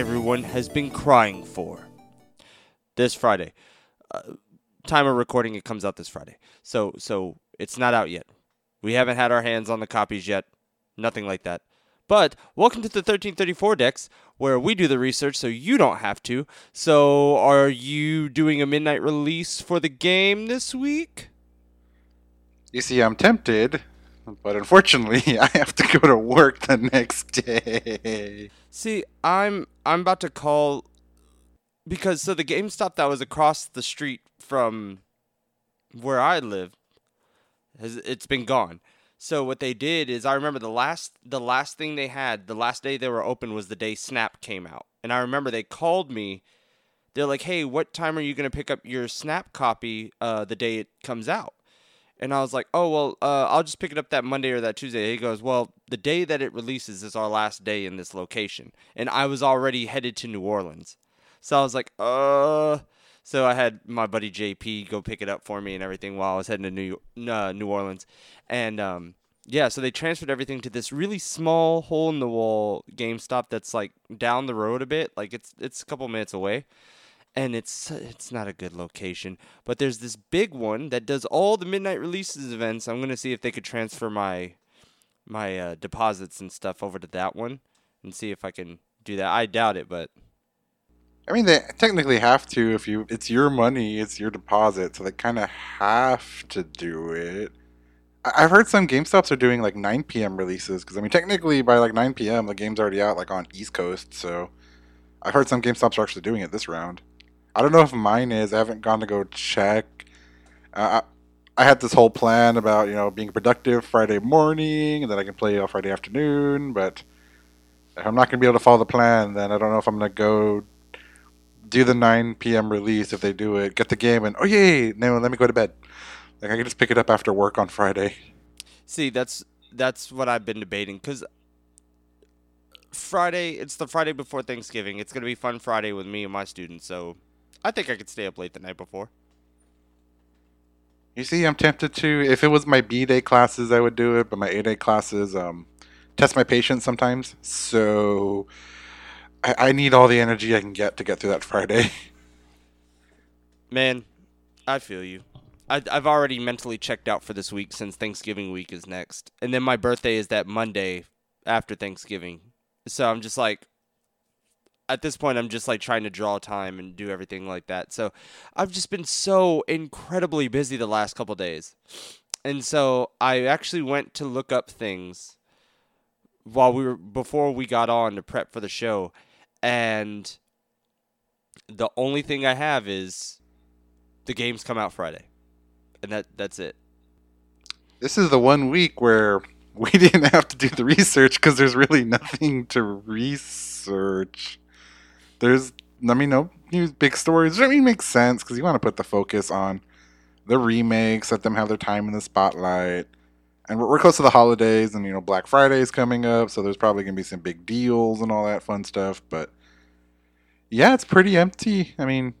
everyone has been crying for. This Friday. Uh, time of recording it comes out this Friday. So so it's not out yet. We haven't had our hands on the copies yet. Nothing like that. But welcome to the 1334 decks, where we do the research so you don't have to. So, are you doing a midnight release for the game this week? You see, I'm tempted, but unfortunately, I have to go to work the next day. See, I'm I'm about to call because so the GameStop that was across the street from where I live has it's been gone. So what they did is I remember the last the last thing they had, the last day they were open was the day Snap came out. And I remember they called me. They're like, "Hey, what time are you going to pick up your Snap copy uh, the day it comes out?" And I was like, "Oh, well, uh, I'll just pick it up that Monday or that Tuesday." He goes, "Well, the day that it releases is our last day in this location." And I was already headed to New Orleans. So I was like, "Uh, so I had my buddy JP go pick it up for me and everything while I was heading to New uh, New Orleans, and um, yeah, so they transferred everything to this really small hole in the wall GameStop that's like down the road a bit, like it's it's a couple minutes away, and it's it's not a good location. But there's this big one that does all the midnight releases events. I'm gonna see if they could transfer my my uh, deposits and stuff over to that one and see if I can do that. I doubt it, but I mean, they technically have to if you. It's your money, it's your deposit, so they kind of have to do it. I've heard some GameStops are doing like 9 p.m. releases because I mean, technically by like 9 p.m. the game's already out like on East Coast. So I've heard some GameStops are actually doing it this round. I don't know if mine is. I haven't gone to go check. Uh, I, I had this whole plan about you know being productive Friday morning and then I can play on Friday afternoon, but if I'm not gonna be able to follow the plan, then I don't know if I'm gonna go do the 9 p.m. release if they do it, get the game, and oh yay, now let me go to bed. Like I can just pick it up after work on Friday. See, that's that's what I've been debating because Friday, it's the Friday before Thanksgiving. It's gonna be fun Friday with me and my students, so I think I could stay up late the night before. You see, I'm tempted to. If it was my B day classes, I would do it, but my A day classes um, test my patience sometimes. So I, I need all the energy I can get to get through that Friday. Man, I feel you. I, I've already mentally checked out for this week since Thanksgiving week is next, and then my birthday is that Monday after Thanksgiving. So I'm just like, at this point, I'm just like trying to draw time and do everything like that. So I've just been so incredibly busy the last couple days, and so I actually went to look up things while we were before we got on to prep for the show, and the only thing I have is the games come out Friday, and that that's it. This is the one week where we didn't have to do the research because there's really nothing to research. There's, I mean, no new big stories. I mean, it makes sense because you want to put the focus on the remakes, let them have their time in the spotlight. And we're, we're close to the holidays, and you know, Black Friday is coming up, so there's probably gonna be some big deals and all that fun stuff. But yeah, it's pretty empty. I mean,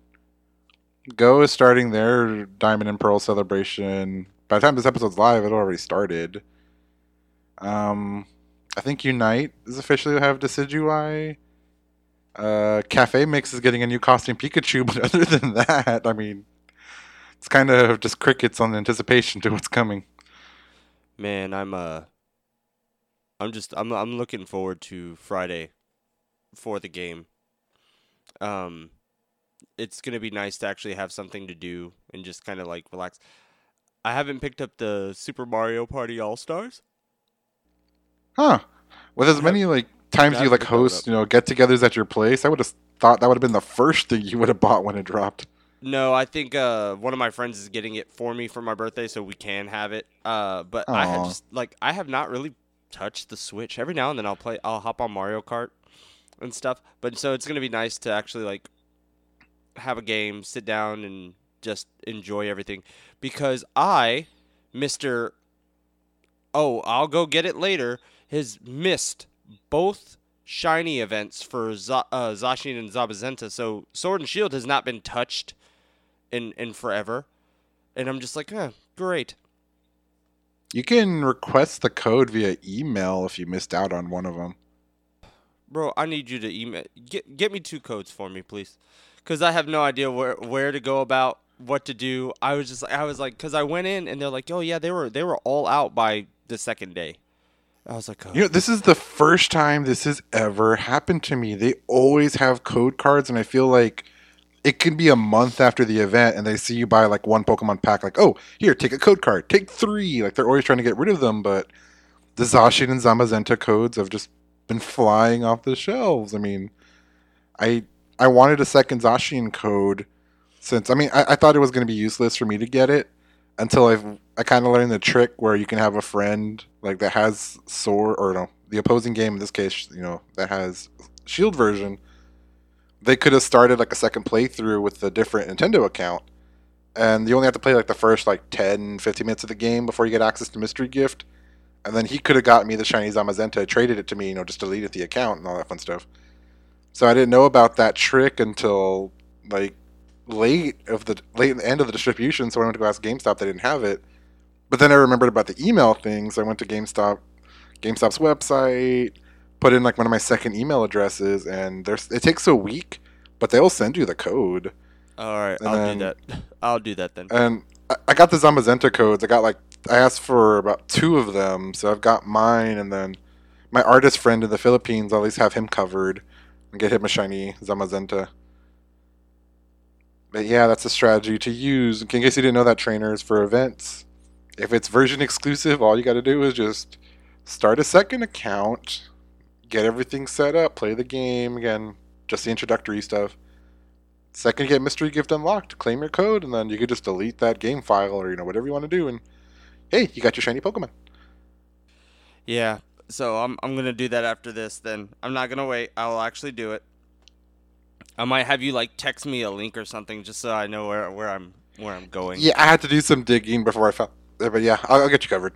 Go is starting their Diamond and Pearl celebration. By the time this episode's live, it already started. Um, I think Unite is officially have Decidueye. Uh, Cafe Mix is getting a new costume Pikachu, but other than that, I mean, it's kind of just crickets on anticipation to what's coming. Man, I'm uh, I'm just I'm I'm looking forward to Friday for the game. Um, it's gonna be nice to actually have something to do and just kind of like relax. I haven't picked up the Super Mario Party All Stars. Huh. With as many like times you like haven't picked that host, you know, get-togethers at your place, I would have thought that would have been the first thing you would have bought when it dropped. No, I think uh, one of my friends is getting it for me for my birthday, so we can have it. Uh, but I have just like I have not really touched the Switch. Every now and then I'll play. I'll hop on Mario Kart and stuff. But so it's gonna be nice to actually like have a game, sit down, and just enjoy everything. Because I, Mister, oh, I'll go get it later. Has missed both shiny events for Z- uh, Zacian and Zamazenta. So Sword and Shield has not been touched in in forever, and I'm just like, eh, great. You can request the code via email if you missed out on one of them. Bro, I need you to email get get me two codes for me, please. Cuz I have no idea where where to go about what to do. I was just I was like cuz I went in and they're like, "Oh yeah, they were they were all out by the second day." I was like, oh. You know, oh, this is the first time this has ever happened to me. They always have code cards and I feel like it can be a month after the event and they see you buy like one Pokemon pack, like, oh, here, take a code card, take three. Like they're always trying to get rid of them, but the Zacian and Zamazenta codes have just been flying off the shelves. I mean, I I wanted a second Zacian code since I mean I, I thought it was going to be useless for me to get it until I've I kind of learned the trick where you can have a friend like that has sword or no the opposing game in this case you know that has shield version they could have started like a second playthrough with a different Nintendo account and you only have to play like the first like 10 15 minutes of the game before you get access to mystery gift and then he could have got me the shiny Zamazenta traded it to me you know just deleted the account and all that fun stuff so I didn't know about that trick until like late of the late in the end of the distribution, so when I went to go ask GameStop. They didn't have it, but then I remembered about the email thing, so I went to GameStop, GameStop's website, put in like one of my second email addresses, and there's it takes a week, but they'll send you the code. All right, and I'll then, do that. I'll do that then. And I got the Zamazenta codes. I got like I asked for about two of them, so I've got mine, and then my artist friend in the Philippines. I'll at least have him covered and get him a shiny Zamazenta. But yeah, that's a strategy to use. In case you didn't know that trainers for events. If it's version exclusive, all you got to do is just start a second account, get everything set up, play the game again, just the introductory stuff. Second, get mystery gift unlocked, claim your code, and then you could just delete that game file or you know whatever you want to do, and hey, you got your shiny Pokemon. Yeah, so I'm I'm gonna do that after this. Then I'm not gonna wait. I'll actually do it. I might have you like text me a link or something just so I know where, where I'm where I'm going. Yeah, I had to do some digging before I found. But yeah, I'll, I'll get you covered.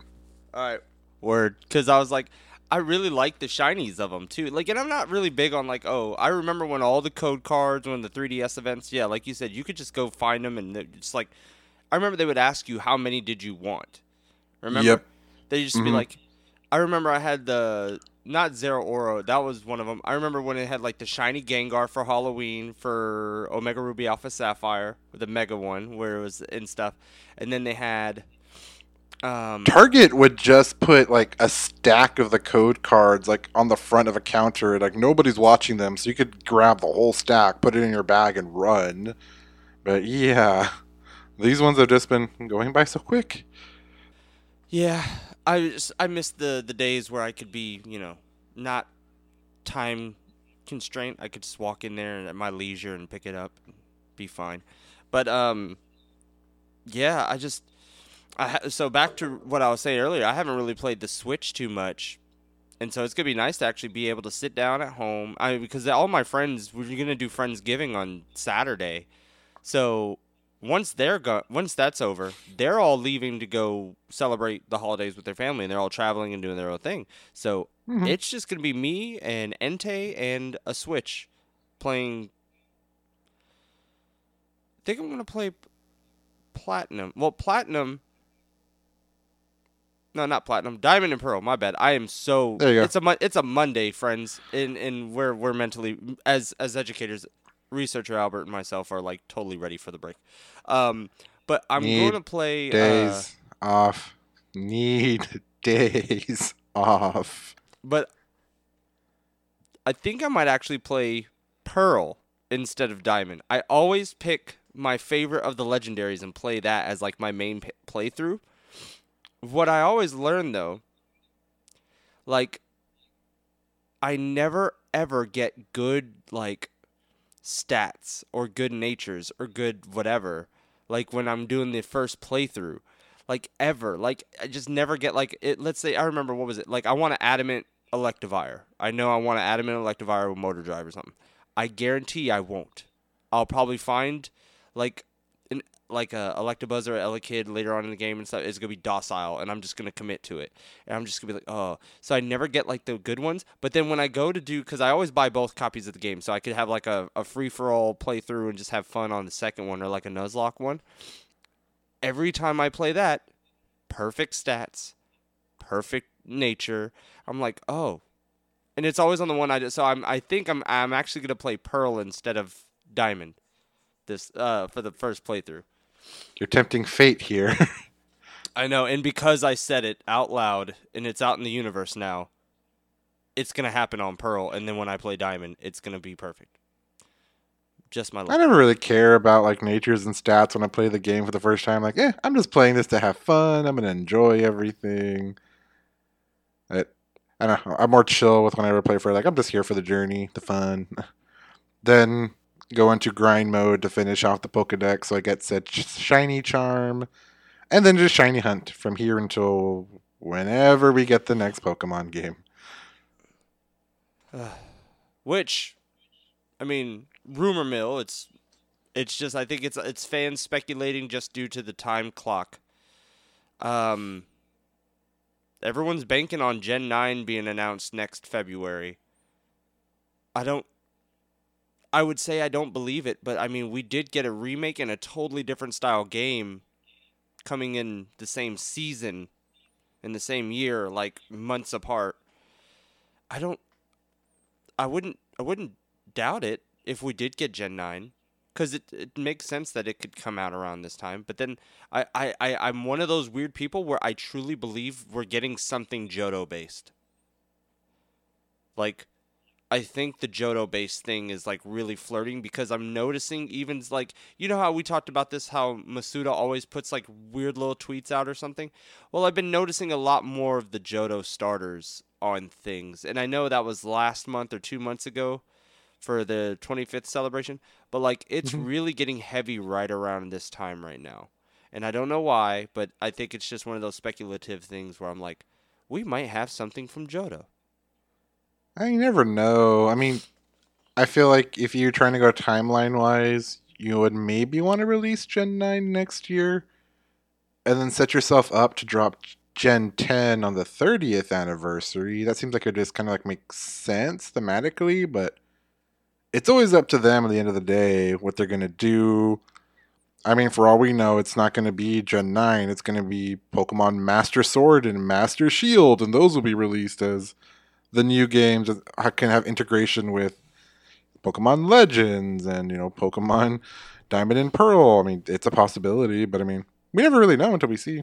All right, word. Because I was like, I really like the shinies of them too. Like, and I'm not really big on like, oh, I remember when all the code cards, when the 3DS events, yeah, like you said, you could just go find them and it's like, I remember they would ask you how many did you want. Remember? Yep. They just mm-hmm. be like, I remember I had the not Zeraora. That was one of them. I remember when it had like the shiny Gengar for Halloween for Omega Ruby Alpha Sapphire, with the Mega one where it was and stuff, and then they had. Um, Target would just put like a stack of the code cards like on the front of a counter, like nobody's watching them, so you could grab the whole stack, put it in your bag, and run. But yeah, these ones have just been going by so quick. Yeah, I just, I miss the the days where I could be you know not time constraint. I could just walk in there at my leisure and pick it up, and be fine. But um, yeah, I just I ha- so back to what I was saying earlier. I haven't really played the Switch too much, and so it's gonna be nice to actually be able to sit down at home. I because all my friends we're gonna do friendsgiving on Saturday, so once they're go- once that's over, they're all leaving to go celebrate the holidays with their family, and they're all traveling and doing their own thing. So mm-hmm. it's just gonna be me and Entei and a Switch playing. I think I'm gonna play Platinum. Well, Platinum. No, not platinum. Diamond and pearl. My bad. I am so. There you go. It's a it's a Monday, friends, and and we're we're mentally as as educators researcher Albert and myself are like totally ready for the break. Um, but I'm Need going to play days uh, off. Need days off. But I think I might actually play Pearl instead of Diamond. I always pick my favorite of the legendaries and play that as like my main p- playthrough. What I always learn though, like I never ever get good like stats or good natures or good whatever like when I'm doing the first playthrough. Like ever. Like I just never get like it let's say I remember what was it? Like I want to adamant electivire. I know I want to adamant electivire with motor drive or something. I guarantee I won't. I'll probably find like like a Electabuzz or Elekid later on in the game and stuff is gonna be docile, and I'm just gonna commit to it, and I'm just gonna be like, oh. So I never get like the good ones, but then when I go to do, because I always buy both copies of the game, so I could have like a, a free for all playthrough and just have fun on the second one or like a Nuzlocke one. Every time I play that, perfect stats, perfect nature. I'm like, oh, and it's always on the one I just, so I'm I think I'm I'm actually gonna play Pearl instead of Diamond, this uh for the first playthrough. You're tempting fate here. I know, and because I said it out loud and it's out in the universe now, it's gonna happen on Pearl, and then when I play Diamond, it's gonna be perfect. Just my Life. I never really care about like natures and stats when I play the game for the first time. Like, eh, I'm just playing this to have fun. I'm gonna enjoy everything. I, I don't know. I'm more chill with whenever I play for like I'm just here for the journey, the fun. then go into grind mode to finish off the Pokedex, so I get said shiny charm, and then just shiny hunt from here until whenever we get the next Pokemon game. Which, I mean, rumor mill. It's it's just I think it's it's fans speculating just due to the time clock. Um, everyone's banking on Gen nine being announced next February. I don't. I would say I don't believe it, but I mean, we did get a remake and a totally different style game coming in the same season, in the same year, like months apart. I don't. I wouldn't. I wouldn't doubt it if we did get Gen nine, because it, it makes sense that it could come out around this time. But then I, I, I I'm one of those weird people where I truly believe we're getting something Johto based. Like, I think the Johto based thing is like really flirting because I'm noticing even like you know how we talked about this how Masuda always puts like weird little tweets out or something. Well, I've been noticing a lot more of the Johto starters on things, and I know that was last month or two months ago for the 25th celebration, but like it's Mhm. really getting heavy right around this time right now. And I don't know why, but I think it's just one of those speculative things where I'm like, we might have something from Johto. I never know. I mean, I feel like if you're trying to go timeline wise, you would maybe want to release Gen 9 next year and then set yourself up to drop Gen 10 on the 30th anniversary. That seems like it just kind of like makes sense thematically, but it's always up to them at the end of the day what they're going to do. I mean, for all we know, it's not going to be Gen 9. It's going to be Pokemon Master Sword and Master Shield, and those will be released as the new games can have integration with Pokemon Legends and you know Pokemon Diamond and Pearl. I mean, it's a possibility, but I mean, we never really know until we see.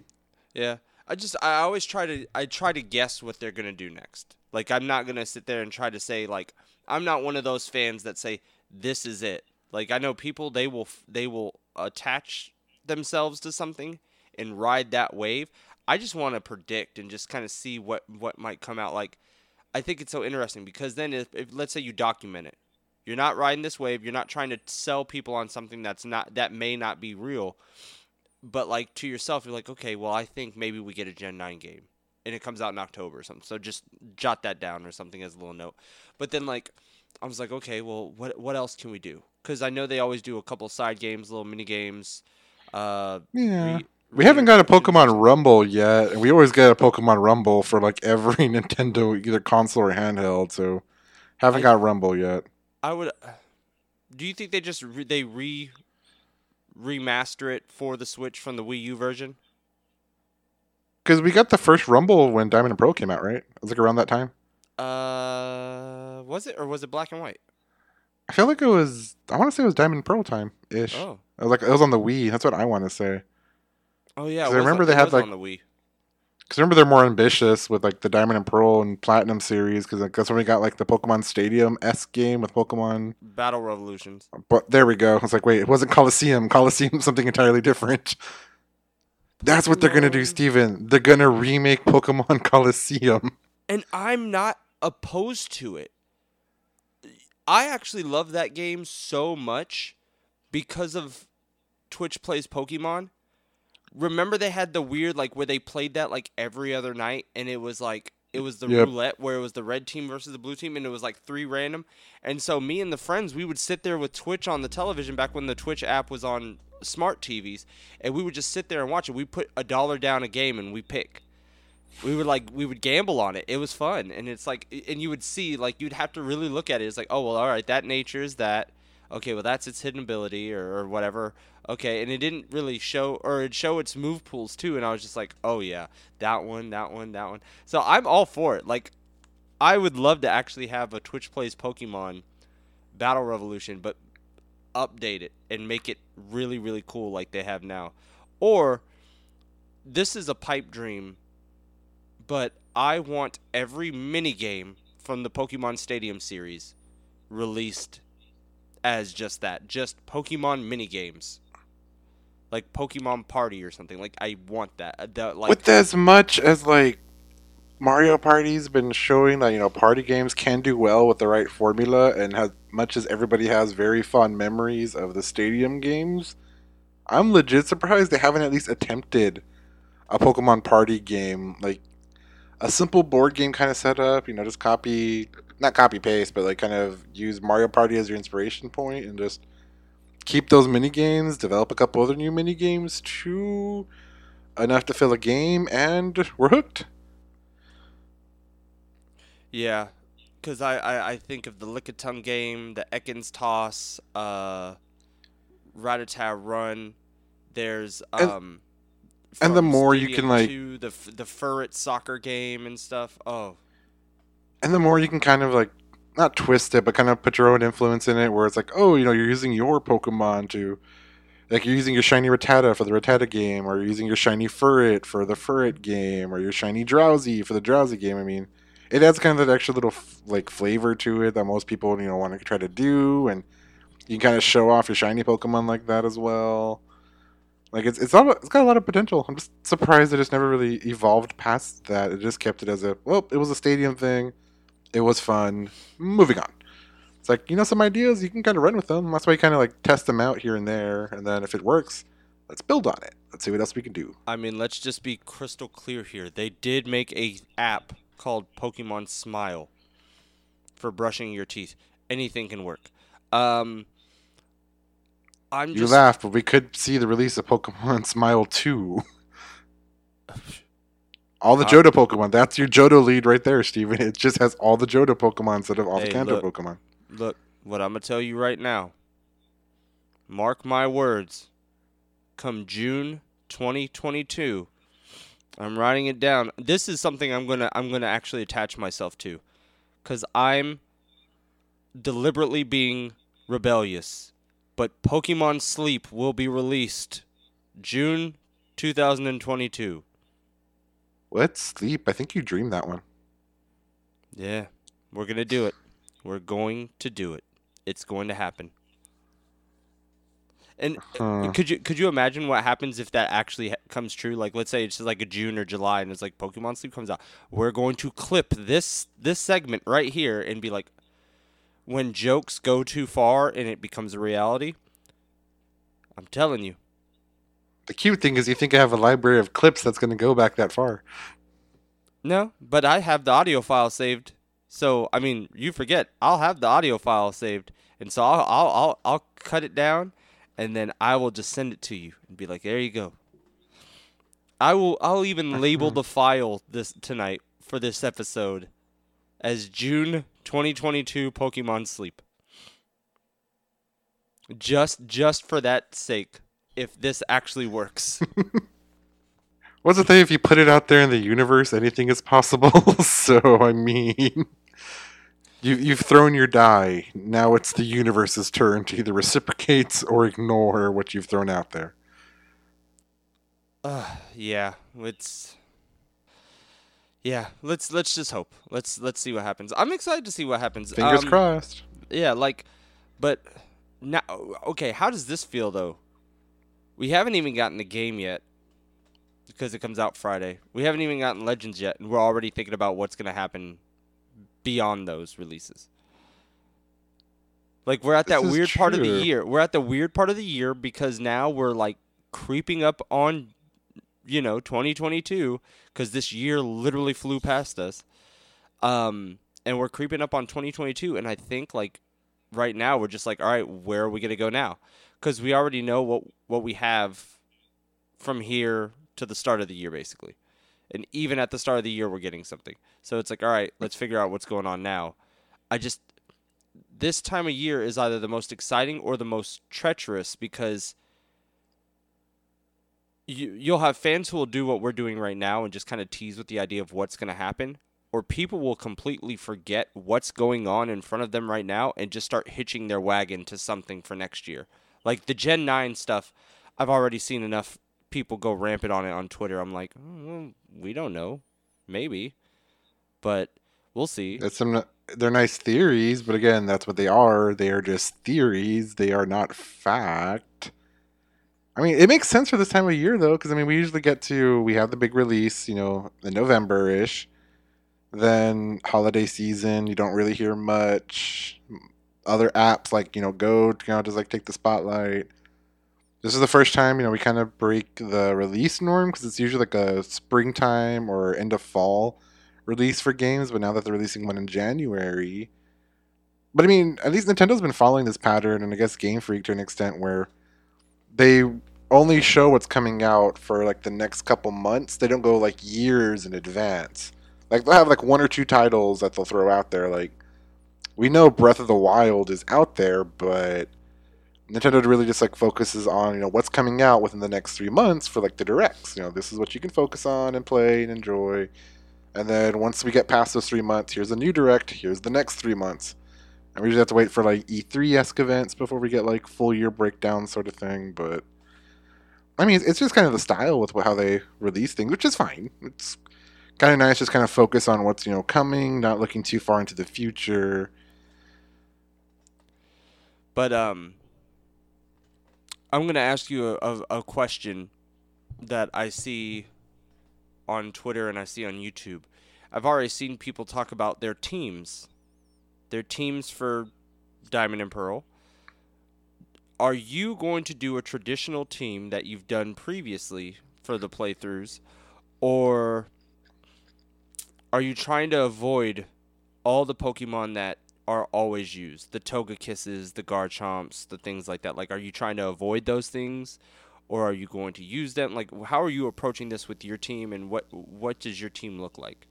Yeah. I just I always try to I try to guess what they're gonna do next. Like I'm not gonna sit there and try to say like I'm not one of those fans that say this is it. Like I know people they will they will attach themselves to something and ride that wave. I just want to predict and just kind of see what what might come out. Like I think it's so interesting because then if, if let's say you document it, you're not riding this wave. You're not trying to sell people on something that's not that may not be real but like to yourself, you're like, okay, well, I think maybe we get a Gen 9 game. And it comes out in October or something. So just jot that down or something as a little note. But then like I was like, okay, well, what what else can we do? Because I know they always do a couple side games, little mini games. Uh, Yeah. re- We haven't got a Pokemon Rumble yet, and we always get a Pokemon Rumble for like every Nintendo either console or handheld. So haven't I- got Rumble yet. I would. Do you think they just re- they re remaster it for the Switch from the Wii U version? Because we got the first Rumble when Diamond and Pearl came out, right? It was like around that time. Uh, was it or was it black and white? I feel like it was. I want to say it was Diamond and Pearl time ish. Oh, It was like it was on the Wii. That's what I want to say. Oh yeah. I remember they had, like- on the Wii. Because remember they're more ambitious with like the Diamond and Pearl and Platinum series. Because like, that's when we got like the Pokemon Stadium s game with Pokemon. Battle Revolutions. But there we go. I was like, wait, it wasn't Colosseum. Colosseum something entirely different. That's what they're gonna do. Steven. They're gonna remake Pokemon Colosseum. and I'm not opposed to it. I actually love that game so much because of Twitch plays Pokemon. Remember they had the weird like where they played that like every other night and it was like it was the Yep. roulette where it was the red team versus the blue team and it was like three random. And so me and the friends we would sit there with Twitch on the television back when the Twitch app was on smart TVs and we would just sit there and watch it. We put a dollar down a game and we pick we would like we would gamble on it. It was fun, and it's like, and you would see like you'd have to really look at it. It's like, oh well, all right, that nature is that. okay, well that's its hidden ability or, or whatever. Okay, and it didn't really show or it show its move pools too, and I was just like, oh yeah, that one, that one, that one. So I'm all for it. Like, I would love to actually have a Twitch plays Pokemon Battle Revolution, but update it and make it really really cool like they have now. Or this is a pipe dream, but I want every mini game from the Pokemon Stadium series released as just that, just Pokemon mini games. Like Pokemon Party or something. Like I want that. Uh, The, like With as much as like Mario Party's been showing that you know party games can do well with the right formula, and as much as everybody has very fond memories of the stadium games, I'm legit surprised they haven't at least attempted a Pokemon Party game like a simple board game kind of setup. You know, just copy not copy paste, but like kind of use Mario Party as your inspiration point and just keep those mini games, develop a couple other new mini games too, enough to fill a game, and we're hooked. Yeah, because I, I, I think of the Lickitung game, the Ekans Toss, uh, Rattata Run. There's um, and the from more you can, like- 2, the the Furret soccer game and stuff. Oh, And the more you can kind of like not twist it, but kind of put your own influence in it, where it's like, oh, you know, you're using your Pokemon to, like, you're using your shiny Rattata for the Rattata game, or you're using your shiny Furret for the Furret game, or your shiny Drowzee for the Drowzee game. I mean, it adds kind of that extra little like flavor to it that most people you know want to try to do, and you can kind of show off your shiny Pokemon like that as well. Like it's it's all, it's got a lot of potential. I'm just surprised that it's never really evolved past that. It just kept it as a well, it was a stadium thing. It was fun. Moving on. It's like you know some ideas you can kind of run with them. That's why you kind of like test them out here and there, and then if it works, let's build on it. Let's see what else we can do. I mean, let's just be crystal clear here. They did make a app called Pokemon Smile for brushing your teeth. Anything can work. Um, I'm You just laugh, but we could see the release of Pokemon Smile 2. all the Uh, Johto Pokemon. That's your Johto lead right there, Steven. It just has all the Johto Pokemon instead of all Hey, the Kanto look. Pokemon. Look, what I'm gonna tell you right now. Mark my words. Come June 2022, I'm writing it down. This is something I'm gonna I'm gonna actually attach myself to, cause I'm deliberately being rebellious. But Pokemon Sleep will be released June 2022. Let's sleep. I think you dreamed that one. Yeah, we're gonna do it. We're going to do it. It's going to happen. And uh, Huh. could you could you imagine what happens if that actually ha- comes true? Like, let's say it's just like a June or July, and it's like Pokemon Sleep comes out. We're going to clip this this segment right here and be like, when jokes go too far and it becomes a reality. I'm telling you. The cute thing is you think I have a library of clips that's going to go back that far. No, but I have the audio file saved. So I mean, you forget, I'll have the audio file saved, and so I'll I'll I'll, I'll cut it down, and then I will just send it to you and be like, there you go. I will I'll even label the file this tonight for this episode as June 2022 Pokemon Sleep. Just just for that sake, if this actually works. What's the thing? If you put it out there in the universe, anything is possible. so, I mean, you, you've thrown your die. Now it's the universe's turn to either reciprocate or ignore what you've thrown out there. Uh, yeah, it's yeah. Let's let's just hope. Let's let's see what happens. I'm excited to see what happens. Fingers Um, crossed. Yeah, like, but now, okay. How does this feel though? We haven't even gotten the game yet because it comes out Friday. We haven't even gotten Legends yet, and we're already thinking about what's gonna happen beyond those releases. Like we're at that This is weird part of the year. We're at the weird part of the year because now we're like creeping up on you know 2022 because this year literally flew past us um and we're creeping up on 2022 and i think like right now we're just like all right where are we going to go now? Because we already know what what we have from here to the start of the year basically. And even at the start of the year we're getting something. So it's like all right let's figure out what's going on now. I just this time of year is either the most exciting or the most treacherous because you you'll have fans who will do what we're doing right now and just kind of tease with the idea of what's going to happen or people will completely forget what's going on in front of them right now and just start hitching their wagon to something for next year. Like the Gen 9 stuff, I've already seen enough people go rampant on it on Twitter. I'm like, mm, well, we don't know. Maybe. But we'll see. It's some they're nice theories, but again, that's what they are. They are just theories. They are not fact. I mean, it makes sense for this time of year though, because I mean, we usually get to we have the big release, you know, in November ish. Then holiday season, you don't really hear much. Other apps like you know Go kind of just like take the spotlight. This is the first time you know we kind of break the release norm because it's usually like a springtime or end of fall release for games, but now that they're releasing one in January. But I mean, at least Nintendo's been following this pattern, and I guess Game Freak to an extent where they only show what's coming out for like the next couple months. They don't go like years in advance. Like they'll have like one or two titles that they'll throw out there. Like we know Breath of the Wild is out there, but Nintendo really just like focuses on you know what's coming out within the next three months for like the directs. You know, this is what you can focus on and play and enjoy. And then once we get past those three months, here's a new direct. Here's the next three months, and we just have to wait for like E3 esque events before we get like full year breakdown sort of thing. But I mean, it's just kind of the style with how they release things, which is fine. It's kind of nice, just kind of focus on what's you know coming, not looking too far into the future. But um, I'm gonna ask you a, a, a question that I see on Twitter and I see on YouTube. I've already seen people talk about their teams, their teams for Diamond and Pearl. Are you going to do a traditional team that you've done previously for the playthroughs, or are you trying to avoid all the Pokemon that are always used? The Togekisses, the Garchomps, the things like that. Like, are you trying to avoid those things? Or are you going to use them? Like, how are you approaching this with your team, and what what does your team look like?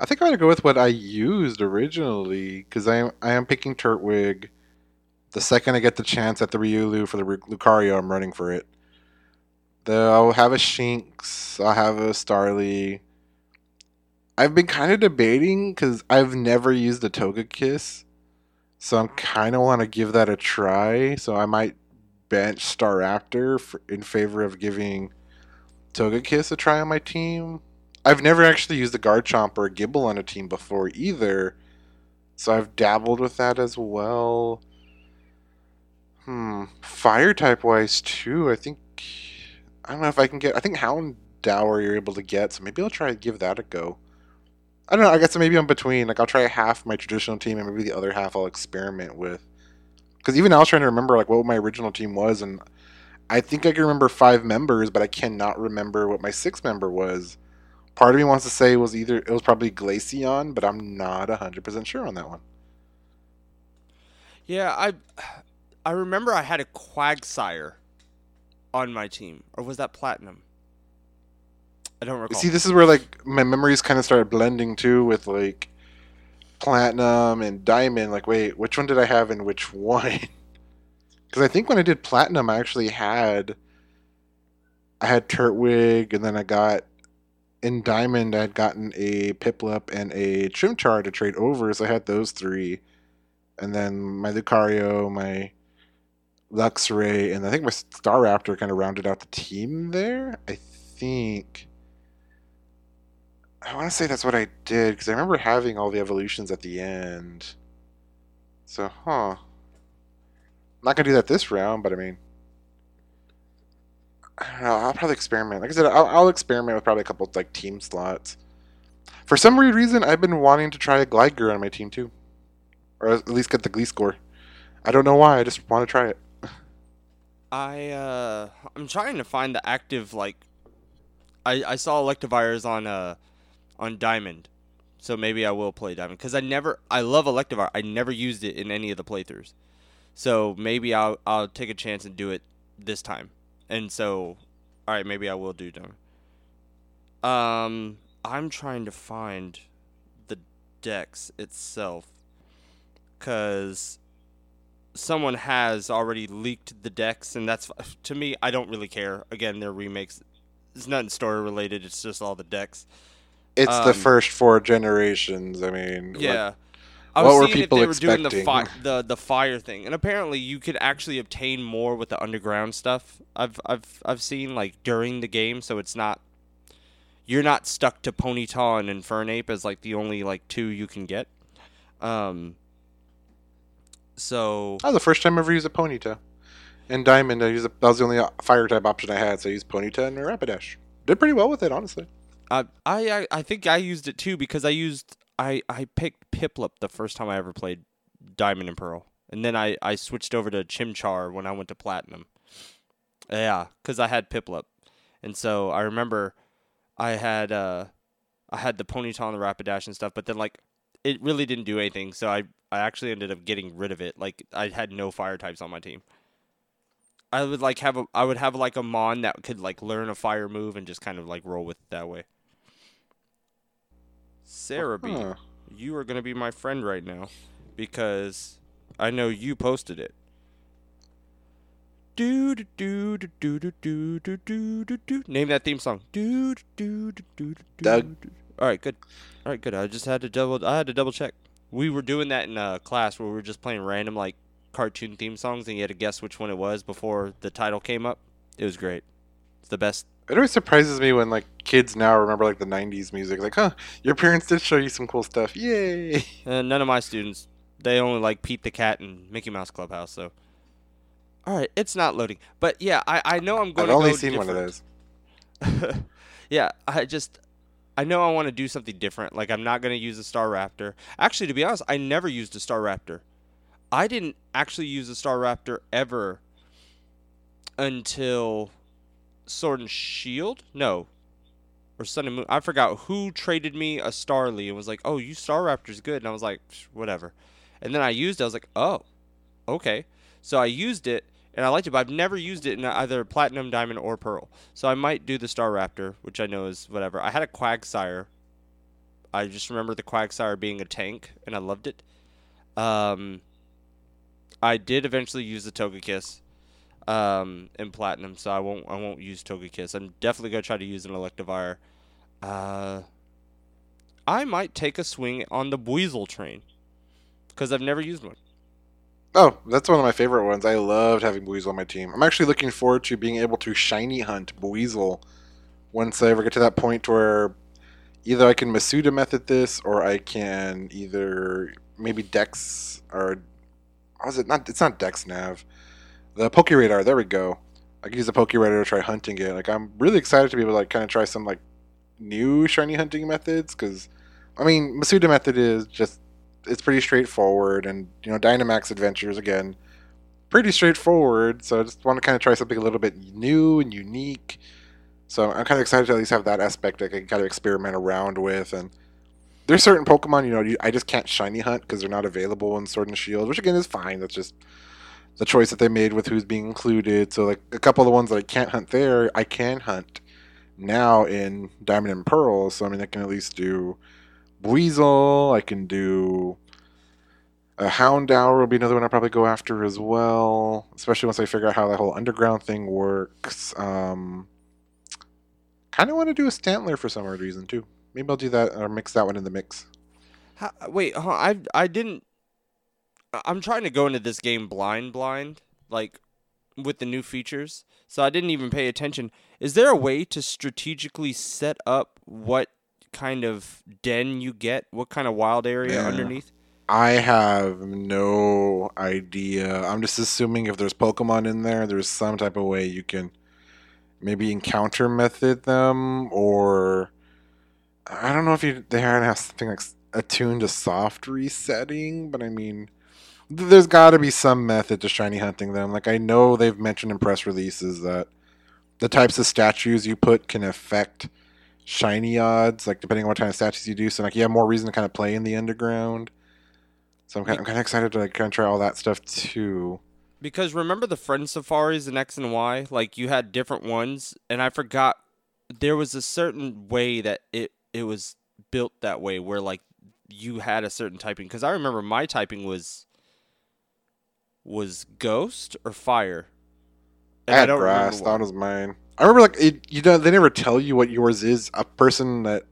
I think I'm gonna go with what I used originally because I am I am picking Turtwig. The second I get the chance at the Riolu for the Lucario, I'm running for it. The, I'll have a Shinx. I'll have a Starly. I've been kind of debating because I've never used a Togekiss, so I'm kind of want to give that a try. So I might bench Staraptor for, in favor of giving Togekiss a try on my team. I've never actually used a Garchomp or a Gible on a team before either, so I've dabbled with that as well. Hmm, fire type wise too. I think I don't know if I can get. I think Houndour you're able to get, so maybe I'll try to give that a go. I don't know. I guess maybe I'm between. Like I'll try half my traditional team, and maybe the other half I'll experiment with. Because even I was trying to remember like what my original team was, and I think I can remember five members, but I cannot remember what my sixth member was. Part of me wants to say it was either it was probably Glaceon, but I'm not hundred percent sure on that one. Yeah, I I remember I had a Quagsire on my team, or was that Platinum? I don't recall. See, this is where like my memories kind of started blending too with like Platinum and Diamond. Like, wait, which one did I have in which one? Because I think when I did Platinum, I actually had I had Turtwig, and then I got in Diamond, I had gotten a Piplup and a Chimchar to trade over, so I had those three. And then my Lucario, my Luxray, and I think my Staraptor kind of rounded out the team there. I think. I want to say that's what I did because I remember having all the evolutions at the end. So, huh. I'm not gonna do that this round, but I mean, I don't know. I'll probably experiment. Like I said, I'll, I'll experiment with probably a couple like team slots. For some weird reason, I've been wanting to try a Gligar on my team too, or at least get the Gliscor. I don't know why. I just want to try it. I uh, I'm trying to find the active like. I I saw Electivires on uh on Diamond, so maybe I will play Diamond because I never I love Electivire. I never used it in any of the playthroughs, so maybe I'll I'll take a chance and do it this time. And so, all right, maybe I will do Diamond. Um, I'm trying to find the Dex itself. because someone has already leaked the decks, and that's to me. I don't really care. Again, they're remakes. It's nothing story related. It's just all the decks. It's the Um, first four generations. I mean, like, Yeah. I what was were people if they were doing the, fi- the the fire thing, and apparently you could actually obtain more with the underground stuff. I've I've I've seen like during the game, so it's not you're not stuck to Ponyta and Infernape as like the only like two you can get. Um. So that was the first time I ever used a Ponyta. And Diamond, I used a, that was the only fire type option I had, so I used Ponyta and Rapidash. Did pretty well with it, honestly. I I I- think I used it too because I used I I picked Piplup the first time I ever played Diamond and Pearl, and then I I switched over to Chimchar when I went to Platinum. Yeah, because I had Piplup, and so I remember I had uh I had the Ponyta and the Rapidash and stuff, but then like it really didn't do anything, so I I actually ended up getting rid of it. Like I had no fire types on my team. I would like have a I would have like a Mon that could like learn a fire move and just kind of like roll with it that way. Sarah B, Huh. you are gonna be my friend right now because I know you posted it. Do do do do do do do do do do. Name that theme song. Do do do do do do. All right, good. All right, good. I just had to double. I had to double check. We were doing that in uh, class where we were just playing random like cartoon theme songs, and you had to guess which one it was before the title came up. It was great. It's the best. It always surprises me when like kids now remember like the '90s music. Like, huh, your parents did show you some cool stuff. Yay! And none of my students, they only like Pete the Cat and Mickey Mouse Clubhouse. So, all right, it's not loading. But yeah, I I know I'm going to. I've to only seen one of those. yeah, I just I know I want to do something different. Like I'm not going to use a Staraptor. Actually, to be honest, I never used a Staraptor. I didn't actually use a Staraptor ever until Sword and Shield. No. Or Sun and Moon. I forgot who traded me a Starly and was like, "Oh, you Staraptor's good." And I was like, "Whatever." And then I used it. I was like, "Oh, okay." So I used it and I liked it, but I've never used it in either Platinum, Diamond, or Pearl. So I might do the Staraptor, which I know is whatever. I had a Quagsire. I just remember the Quagsire being a tank, and I loved it. Um, I did eventually use the Togekiss um, in Platinum, so I won't I won't use Togekiss. I'm definitely gonna try to use an Electivire. Uh, I might take a swing on the Buizel train because I've never used one. Oh, that's one of my favorite ones. I loved having Buizel on my team. I'm actually looking forward to being able to shiny hunt Buizel once I ever get to that point where either I can Masuda method this or I can either maybe Dex or is it not it's not Dex Nav. The Poke Radar, there we go. I can use the Poke Radar to try hunting it. Like I'm really excited to be able to like kind of try some like new shiny hunting methods because I mean Masuda method is just it's pretty straightforward and you know dynamax adventures again pretty straightforward so i just want to kind of try something a little bit new and unique so i'm kind of excited to at least have that aspect that i can kind of experiment around with and there's certain pokemon you know i just can't shiny hunt because they're not available in sword and shield which again is fine that's just the choice that they made with who's being included so like a couple of the ones that i can't hunt there i can hunt now in diamond and pearl so i mean i can at least do Buizel. I can do a Houndour will be another one I'll probably go after as well, especially once I figure out how that whole underground thing works. Um, kind of want to do a Stantler for some odd reason too. Maybe I'll do that or mix that one in the mix. How, wait, I I didn't. I'm trying to go into this game blind, blind, like with the new features. So I didn't even pay attention. Is there a way to strategically set up what kind of den you get, what kind of wild area Yeah. underneath? I have no idea. I'm just assuming if there's Pokemon in there, there's some type of way you can maybe encounter method them, or I don't know if you they have something like attuned to soft resetting, but I mean, there's got to be some method to shiny hunting them. Like I know they've mentioned in press releases that the types of statues you put can affect shiny odds, like depending on what kind of statues you do. So like you have more reason to kind of play in the underground. So I'm kind, I'm kind of excited to like kind of try all that stuff too. Because remember the friend safaris in X and Y? Like you had different ones, and I forgot there was a certain way that it it was built that way, where like you had a certain typing. Because I remember my typing was was ghost or fire. I And had don't remember grass. what- That was mine. I remember like it, you know they never tell you what yours is. A person that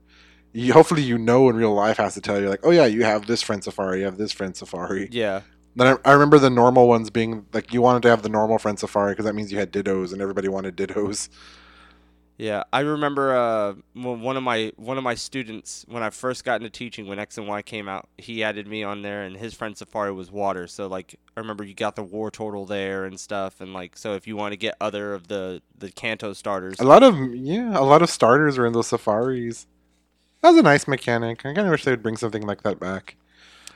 you hopefully you know in real life has to tell you like, oh yeah, you have this friend safari, you have this friend safari. Yeah. Then I, I remember the normal ones being like you wanted to have the normal friend safari because that means you had dittos and everybody wanted dittos. Yeah, I remember uh, one of my one of my students when I first got into teaching when X and Y came out, he added me on there, and his friend Safari was water. So like, I remember you got the Wartortle there and stuff, and like, so if you want to get other of the the Kanto starters, A lot of yeah, a lot of starters are in those safaris. That was a nice mechanic. I kind of wish they would bring something like that back.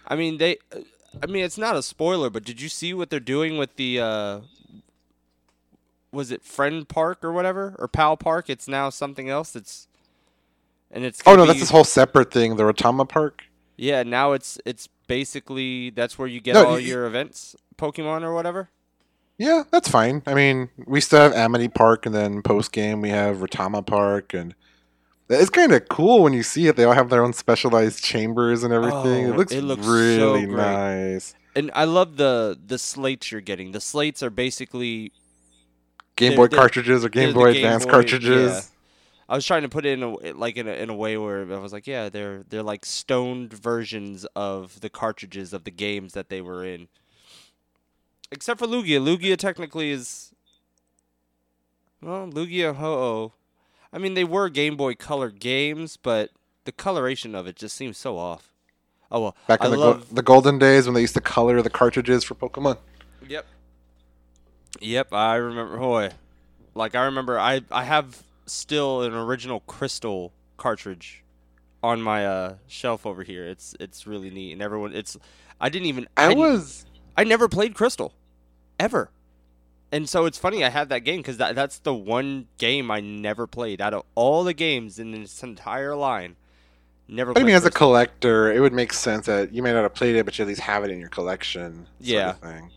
I mean they, I mean it's not a spoiler, but did you see what they're doing with the uh, was it Friend Park or whatever or Pal Park? It's now something else. It's and it's Oh no, be- that's this whole separate thing, the Ramanas Park. Yeah, now it's it's basically that's where you get No, all y- your events, Pokemon or whatever. Yeah, that's fine. I mean, we still have Amity Park, and then post game we have Ramanas Park, and it's kind of cool when you see it. They all have their own specialized chambers and everything. Oh, it looks it looks really great. nice. And I love the the slates you're getting. The slates are basically Game They're- Boy they're- cartridges or Game Boy Game Advance Boy- cartridges. yeah. I was trying to put it in a like in a, in a way where I was like, yeah, they're they're like stoned versions of the cartridges of the games that they were in. Except for Lugia. Lugia technically is well, Lugia Ho-Oh. I mean, they were Game Boy Color games, but the coloration of it just seems so off. Oh well, Back in I the, love go- the golden days when they used to color the cartridges for Pokemon. Yep. Yep, I remember. Boy, like I remember, I I have still an original Crystal cartridge on my uh, shelf over here. It's it's really neat, and everyone, it's. I didn't even. I didn't- was I never played Crystal, ever. And so it's funny I had that game because that, that's the one game I never played out of all the games in this entire line. Never. I mean, as a collector, it would make sense that you may not have played it, but you at least have it in your collection. sort Yeah. of thing.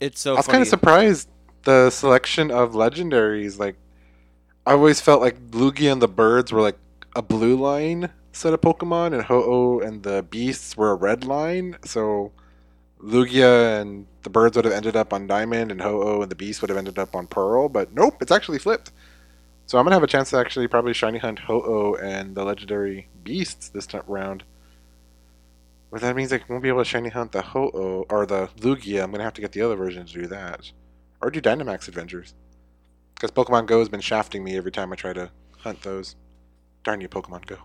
It's so. I was kind of surprised the selection of legendaries. Like, I always felt like Lugia and the birds were like a blue line set of Pokemon, and Ho-Oh and the beasts were a red line. So Lugia and the birds would have ended up on Diamond, and Ho-Oh and the beasts would have ended up on Pearl. But nope, it's actually flipped. So I'm gonna have a chance to actually probably shiny hunt Ho-Oh and the legendary beasts this time round. But that means I won't be able to shiny hunt the Ho-Oh or the Lugia. I'm gonna have to get the other version to do that, or do Dynamax Adventures. Because Pokemon Go has been shafting me every time I try to hunt those. Darn you, Pokemon Go.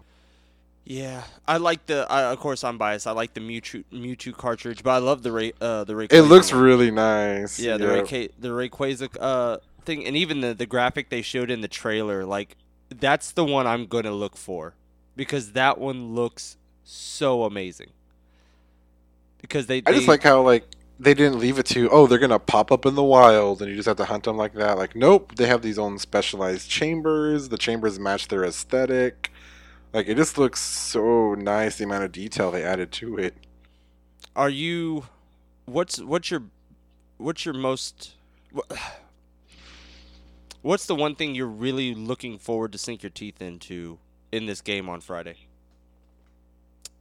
Yeah, I like the. I, of course, I'm biased. I like the Mewtwo Mewtwo cartridge, but I love the Ray. Uh, the Rayquaza It looks one. really nice. Yeah, the Rayca- the Rayquaza uh thing, and even the the graphic they showed in the trailer, like that's the one I'm gonna look for, because that one looks so amazing. Because they, I just like how like they didn't leave it to oh they're gonna pop up in the wild and you just have to hunt them like that. Like nope, they have these own specialized chambers. The chambers match their aesthetic. Like it just looks so nice. The amount of detail they added to it. are you, what's what's your, what's your most, what's the one thing you're really looking forward to sink your teeth into in this game on Friday?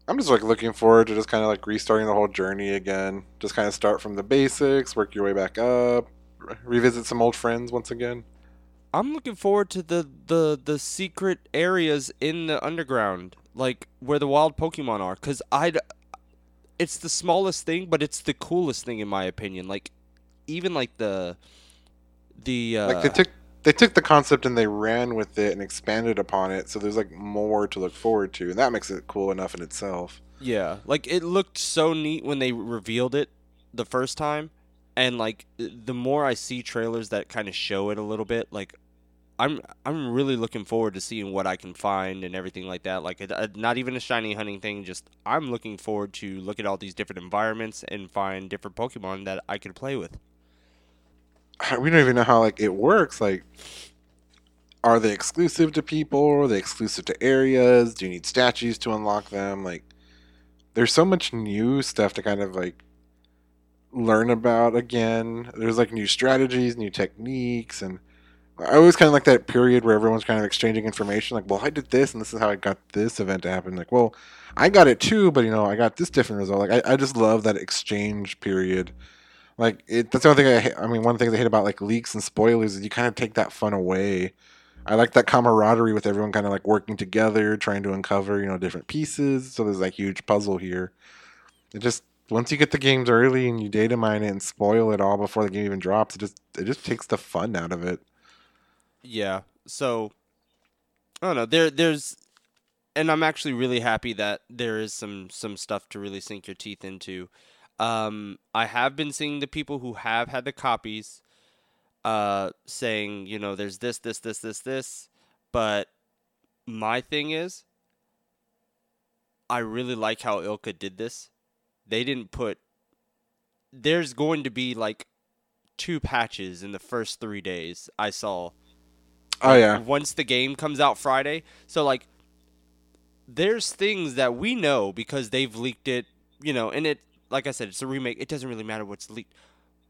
I'm just like looking forward to just kind of like restarting the whole journey again. Just kind of start from the basics, work your way back up, re- revisit some old friends once again. I'm looking forward to the, the the secret areas in the underground, like where the wild Pokemon are, cause I'd. it's the smallest thing, but it's the coolest thing in my opinion. Like, even like the, the uh, like they took they took the concept and they ran with it and expanded upon it. So there's like more to look forward to, and that makes it cool enough in itself. yeah, like it looked so neat when they revealed it the first time, and like the more I see trailers that kind of show it a little bit, like. I'm I'm really looking forward to seeing what I can find and everything like that. Like, uh, not even a shiny hunting thing. Just I'm looking forward to look at all these different environments and find different Pokemon that I could play with. we don't even know how like it works. Like, are they exclusive to people? Are they exclusive to areas? Do you need statues to unlock them? Like, there's so much new stuff to kind of like learn about again. There's like new strategies, new techniques, and I always kind of like that period where everyone's kind of exchanging information. Like, well, I did this, and this is how I got this event to happen. Like, well, I got it too, but you know, I got this different result. Like, I, I just love that exchange period. Like it, that's the only thing I. ha- I mean, one thing I hate about like leaks and spoilers is you kind of take that fun away. I like that camaraderie with everyone kind of like working together, trying to uncover you know different pieces. So there's like huge puzzle here. It just once you get the games early and you data mine it and spoil it all before the game even drops, it just it just takes the fun out of it. Yeah. So I don't know. There there's and I'm actually really happy that there is some some stuff to really sink your teeth into. Um I have been seeing the people who have had the copies uh saying, you know, there's this this this this this, but my thing is I really like how ILCA did this. They didn't put there's going to be like two patches in the first 3 days I saw Oh yeah, once the game comes out Friday. So like there's things that we know because they've leaked it, you know, and it like I said, it's a remake. It doesn't really matter what's leaked.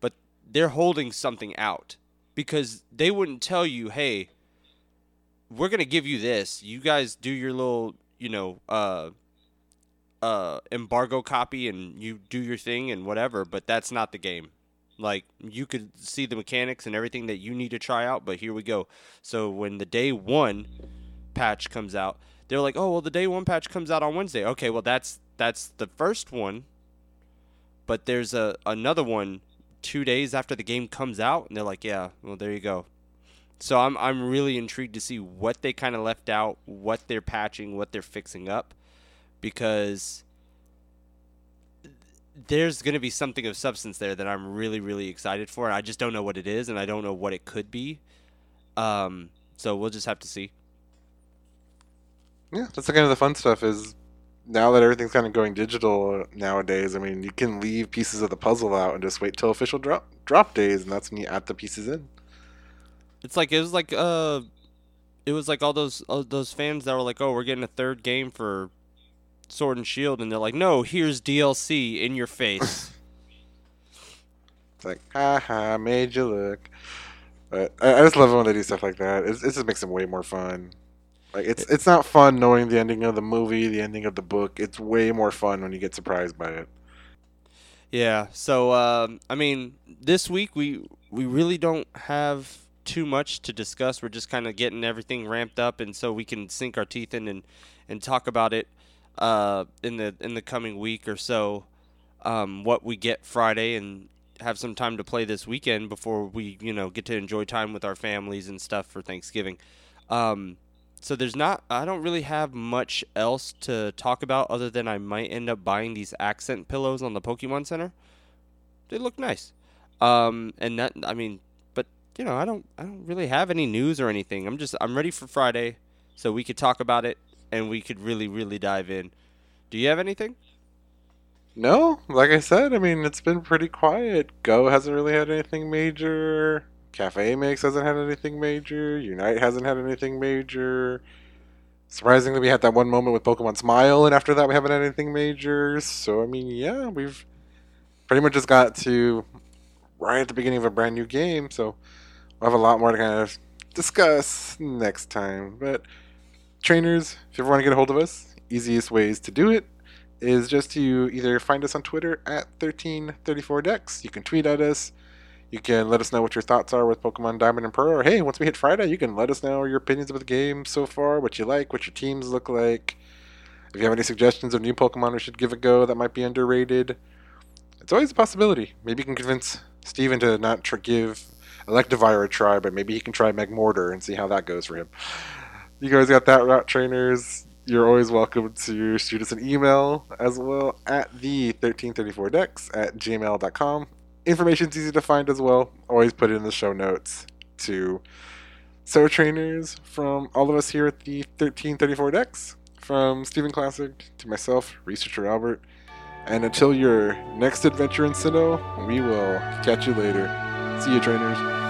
But they're holding something out because they wouldn't tell you, "Hey, we're to give you this. You guys do your little, you know, uh uh embargo copy and you do your thing and whatever, but that's not the game. Like you could see the mechanics and everything that you need to try out, but here we go. So when the day one patch comes out, they're like, "Oh, well, the day one patch comes out on Wednesday." Okay, well that's that's the first one, but there's a another one two days after the game comes out, and they're like, "Yeah, well, there you go." So I'm I'm really intrigued to see what they kind of left out, what they're patching, what they're fixing up, because there's going to be something of substance there that I'm really really excited for. I just don't know what it is, and I don't know what it could be. Um, so we'll just have to see. yeah. That's the kind of the fun stuff is now that everything's kind of going digital nowadays. I mean, you can leave pieces of the puzzle out and just wait till official drop drop days, and that's when you add the pieces in. It's like it was like uh, it was like all those all those fans that were like, "Oh, we're getting a third game for Sword and Shield," and they're like, "No, here's DLC in your face." It's like, haha, made you look. But I, I just love it when they do stuff like that. It's, it just makes them way more fun. Like it's it's not fun knowing the ending of the movie, the ending of the book. It's way more fun when you get surprised by it. yeah. So um, I mean, this week we we really don't have too much to discuss. We're just kind of getting everything ramped up, and so we can sink our teeth in and and talk about it uh, in the in the coming week or so. Um, what we get Friday and have some time to play this weekend before we you know get to enjoy time with our families and stuff for Thanksgiving. Um, so there's not I don't really have much else to talk about other than I might end up buying these accent pillows on the Pokemon Center. They look nice. Um, and that I mean, but you know, I don't I don't really have any news or anything. I'm just I'm ready for Friday so we could talk about it and we could really really dive in. Do you have anything? No, like I said, I mean it's been pretty quiet. Go hasn't really had anything major. Cafe Mix hasn't had anything major. Unite hasn't had anything major. Surprisingly, we had that one moment with Pokemon Smile, and after that, we haven't had anything major. So, I mean, yeah, we've pretty much just got to right at the beginning of a brand new game. So, we'll have a lot more to kind of discuss next time. But, trainers, if you ever want to get a hold of us, easiest ways to do it is just to either find us on Twitter at 1334dex. You can tweet at us. You can let us know what your thoughts are with Pokemon Diamond and Pearl. Or hey, once we hit Friday, you can let us know your opinions of the game so far, what you like, what your teams look like. If you have any suggestions of new Pokemon we should give a go that might be underrated, it's always a possibility. Maybe you can convince Steven to not tr- give Electivire a try, but maybe he can try Magmortar and see how that goes for him. You guys got that route, trainers. You're always welcome to shoot us an email as well at the 1334dex at gmail.com. Information's easy to find as well. Always put it in the show notes to so trainers from all of us here at the 1334dex, from Stephen Classic to myself, researcher Albert. And until your next adventure in Sinnoh, we will catch you later. See you, trainers.